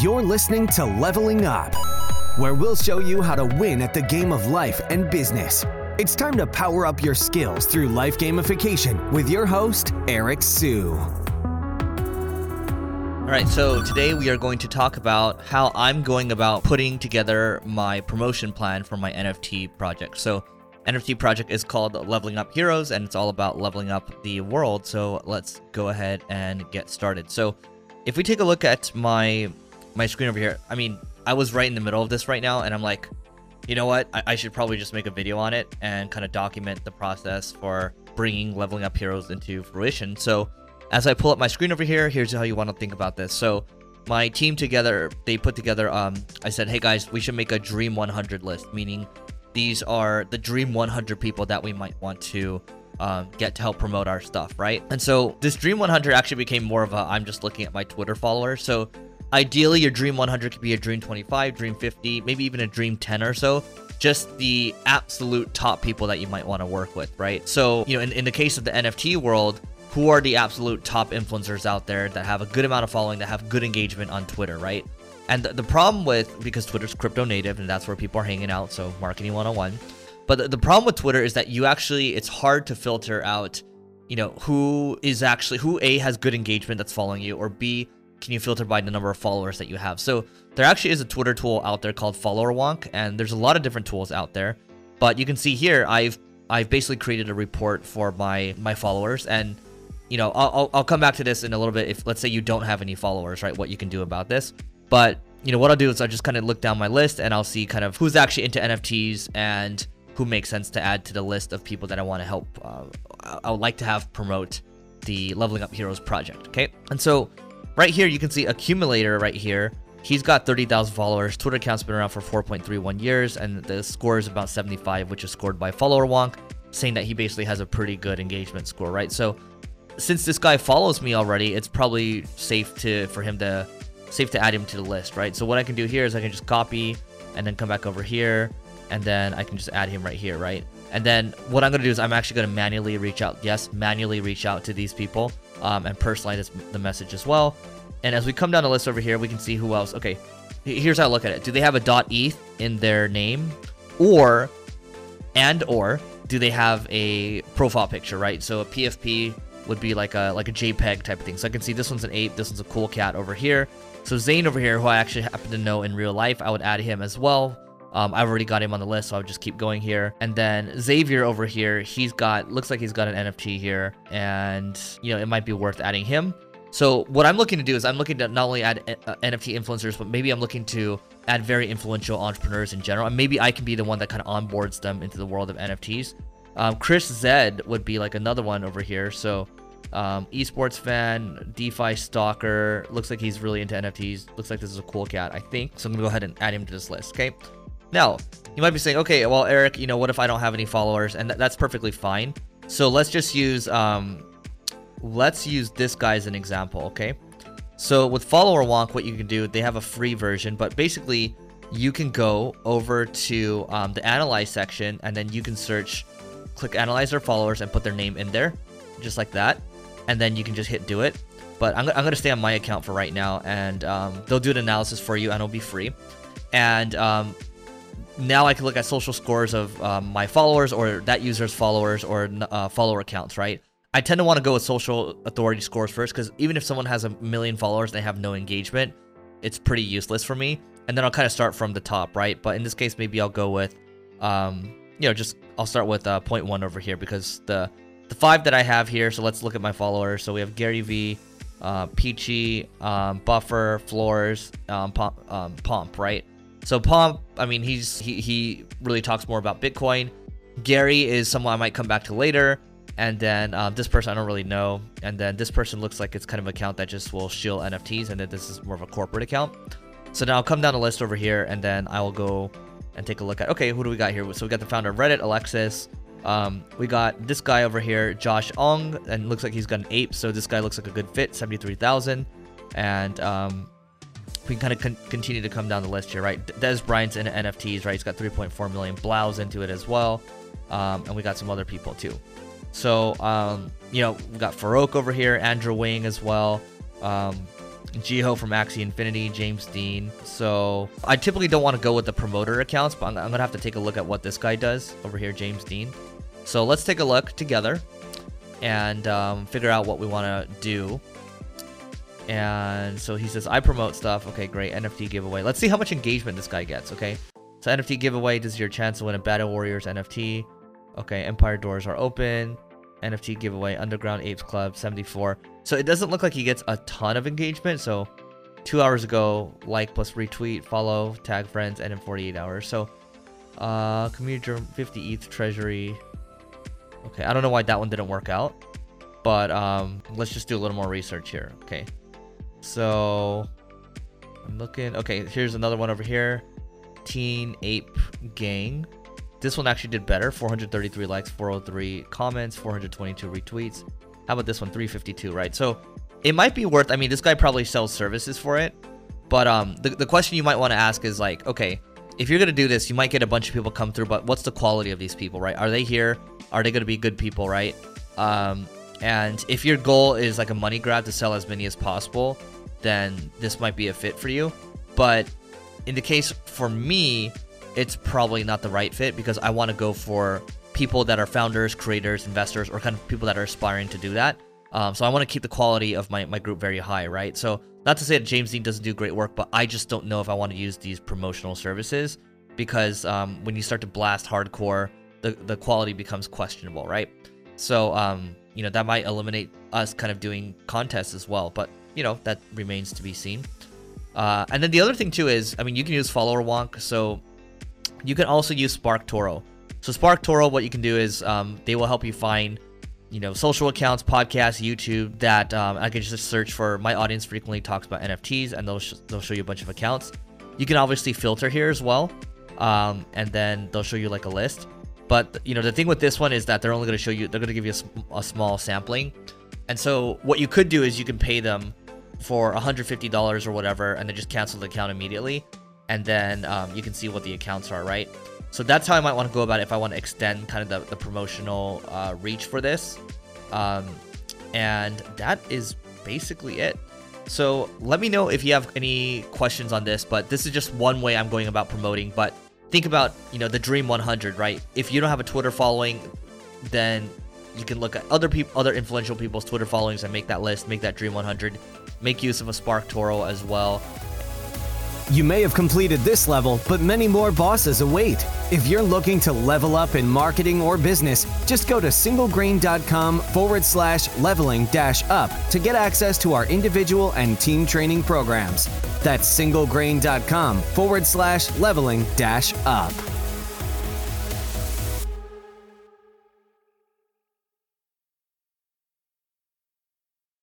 You're listening to Leveling Up, where we'll show you how to win at the game of life and business. It's time to power up your skills through life gamification with your host, Eric Siu. All right, so today we are going to talk about how I'm going about putting together my promotion plan for my NFT project. So, NFT project is called Leveling Up Heroes, and it's all about leveling up the world. So let's go ahead and get started. So, if we take a look at my my screen over here, I mean, I was right in the middle of this right now, and I'm like, you know what? I, I should probably just make a video on it and kind of document the process for bringing leveling up heroes into fruition. So, as I pull up my screen over here, here's how you want to think about this. So, my team together, they put together. Um, I said, hey guys, we should make a Dream 100 list, meaning these are the Dream 100 people that we might want to um, get to help promote our stuff, right? And so this Dream 100 actually became more of a I'm just looking at my Twitter followers. So ideally, your Dream 100 could be a Dream 25, Dream 50, maybe even a Dream 10 or so. Just the absolute top people that you might want to work with, right? So, you know, in, in the case of the NFT world, who are the absolute top influencers out there that have a good amount of following, that have good engagement on Twitter, right? And the, the problem with, because Twitter's crypto native and that's where people are hanging out, so marketing 101 but the, the problem with Twitter is that you actually it's hard to filter out, you know, who is actually who A has good engagement that's following you, or B can you filter by the number of followers that you have. So there actually is a Twitter tool out there called Followerwonk, and there's a lot of different tools out there. But you can see here I've I've basically created a report for my my followers and you know I'll, I'll come back to this in a little bit if let's say you don't have any followers right what you can do about this but you know what I'll do is I'll just kind of look down my list and I'll see kind of who's actually into NFTs and who makes sense to add to the list of people that I want to help. Uh, I would like to have promote the Leveling Up Heroes project. Okay, and so right here you can see Accumulator right here. He's got 30,000 followers. Twitter account's been around for 4.31 years, and the score is about 75, which is scored by Followerwonk, saying that he basically has a pretty good engagement score, right? So since this guy follows me already, it's probably safe to for him to safe to add him to the list, right? So what I can do here is I can just copy and then come back over here and then I can just add him right here, right? And then what I'm gonna do is I'm actually gonna manually reach out, yes, manually reach out to these people um, and personalize the message as well. And as we come down the list over here, we can see who else. Okay, here's how I look at it. Do they have a .eth in their name, or and or do they have a profile picture, right? So a PFP would be like a like a JPEG type of thing. So I can see this one's an ape, this one's a cool cat over here. So Zane over here, who I actually happen to know in real life, I would add him as well. Um, I've already got him on the list, so I'll just keep going here. And then Xavier over here, he's got, looks like he's got an NFT here, and, you know, it might be worth adding him. So what I'm looking to do is I'm looking to not only add uh, NFT influencers, but maybe I'm looking to add very influential entrepreneurs in general. And maybe I can be the one that kind of onboards them into the world of NFTs. Um, Chris Zed would be like another one over here. So um, esports fan, DeFi stalker. Looks like he's really into NFTs. Looks like this is a cool cat, I think. So I'm gonna go ahead and add him to this list. Okay. Now, you might be saying, okay, well, Eric, you know, what if I don't have any followers? And th- that's perfectly fine. So let's just use, um, let's use this guy as an example, okay? So with Followerwonk, what you can do, they have a free version, but basically you can go over to um, the analyze section and then you can search, click analyze their followers and put their name in there, just like that. And then you can just hit do it. But I'm, I'm to stay on my account for right now and um, they'll do an analysis for you and it'll be free. And um, now I can look at social scores of um, my followers or that user's followers or uh, follower accounts, right? I tend to want to go with social authority scores first because even if someone has a million followers and they have no engagement, it's pretty useless for me. And then I'll kind of start from the top, right? But in this case, maybe I'll go with, um, you know, just I'll start with uh, 0.1 over here because the the five that I have here. So let's look at my followers. So we have Gary V, uh, Peachy, um, Buffer, Floors, um, Pomp, um, Pomp, right? So Pomp, I mean, he's he he really talks more about Bitcoin. Gary is someone I might come back to later. And then um, this person I don't really know. And then this person looks like it's kind of an account that just will shill NFTs. And then this is more of a corporate account. So now I'll come down the list over here and then I will go and take a look at, okay, who do we got here? So we got the founder of Reddit, Alexis. Um, we got this guy over here, Josh Ong, and looks like he's got an ape. So this guy looks like a good fit, 73,000. And um, we can kind of con- continue to come down the list here, right? Dez Bryant's in NFTs, right? He's got 3.4 million. Blau's into it as well. Um, and we got some other people too. So, um, you know, we got Farouk over here, Andrew Wing as well. Um, Jiho from Axie Infinity, James Dean. So I typically don't want to go with the promoter accounts, but I'm, I'm gonna have to take a look at what this guy does over here, James Dean. So let's take a look together and um, figure out what we want to do. And so he says, I promote stuff. Okay, great. NFT giveaway. Let's see how much engagement this guy gets, okay? So NFT giveaway, this is your chance to win a Battle Warriors NFT. Okay, Empire doors are open. NFT giveaway, Underground Apes Club, 74. So it doesn't look like he gets a ton of engagement. So two hours ago, like plus retweet, follow, tag friends, and in 48 hours. So uh, community 50 ETH treasury. Okay, I don't know why that one didn't work out, but um, let's just do a little more research here. Okay, so I'm looking. Okay, here's another one over here. Teen Ape Gang. This one actually did better 433 likes, 403 comments, 422 retweets. How about this one? 352, right? So it might be worth, I mean, this guy probably sells services for it. But um, the, the question you might want to ask is like, okay, if you're going to do this, you might get a bunch of people come through, but what's the quality of these people, right? Are they here? Are they going to be good people, right? Um, and if your goal is like a money grab to sell as many as possible, then this might be a fit for you. But in the case for me, it's probably not the right fit because I want to go for people that are founders, creators, investors, or kind of people that are aspiring to do that. Um, so I want to keep the quality of my, my group very high, right? So not to say that James Dean doesn't do great work, but I just don't know if I want to use these promotional services because um, when you start to blast hardcore, the, the quality becomes questionable, right? So, um, you know, that might eliminate us kind of doing contests as well, but, you know, that remains to be seen. Uh, and then the other thing too is, I mean, you can use Followerwonk. So you can also use SparkToro. So SparkToro, what you can do is um, they will help you find, you know, social accounts, podcasts, YouTube that um, I can just search for. My audience frequently talks about NFTs, and they'll sh- they'll show you a bunch of accounts. You can obviously filter here as well, um, and then they'll show you like a list. But you know, the thing with this one is that they're only going to show you, they're going to give you a, a small sampling, and so what you could do is you can pay them for $150 or whatever, and then just cancel the account immediately and then um, you can see what the accounts are, right? So that's how I might want to go about it if I want to extend kind of the, the promotional uh, reach for this. Um, and that is basically it. So let me know if you have any questions on this, but this is just one way I'm going about promoting. But think about, you know, the Dream 100, right? If you don't have a Twitter following, then you can look at other people, other influential people's Twitter followings and make that list, make that Dream 100. Make use of a SparkToro as well. You may have completed this level, but many more bosses await. If you're looking to level up in marketing or business, just go to singlegrain.com forward slash leveling dash up to get access to our individual and team training programs. That's singlegrain.com forward slash leveling dash up.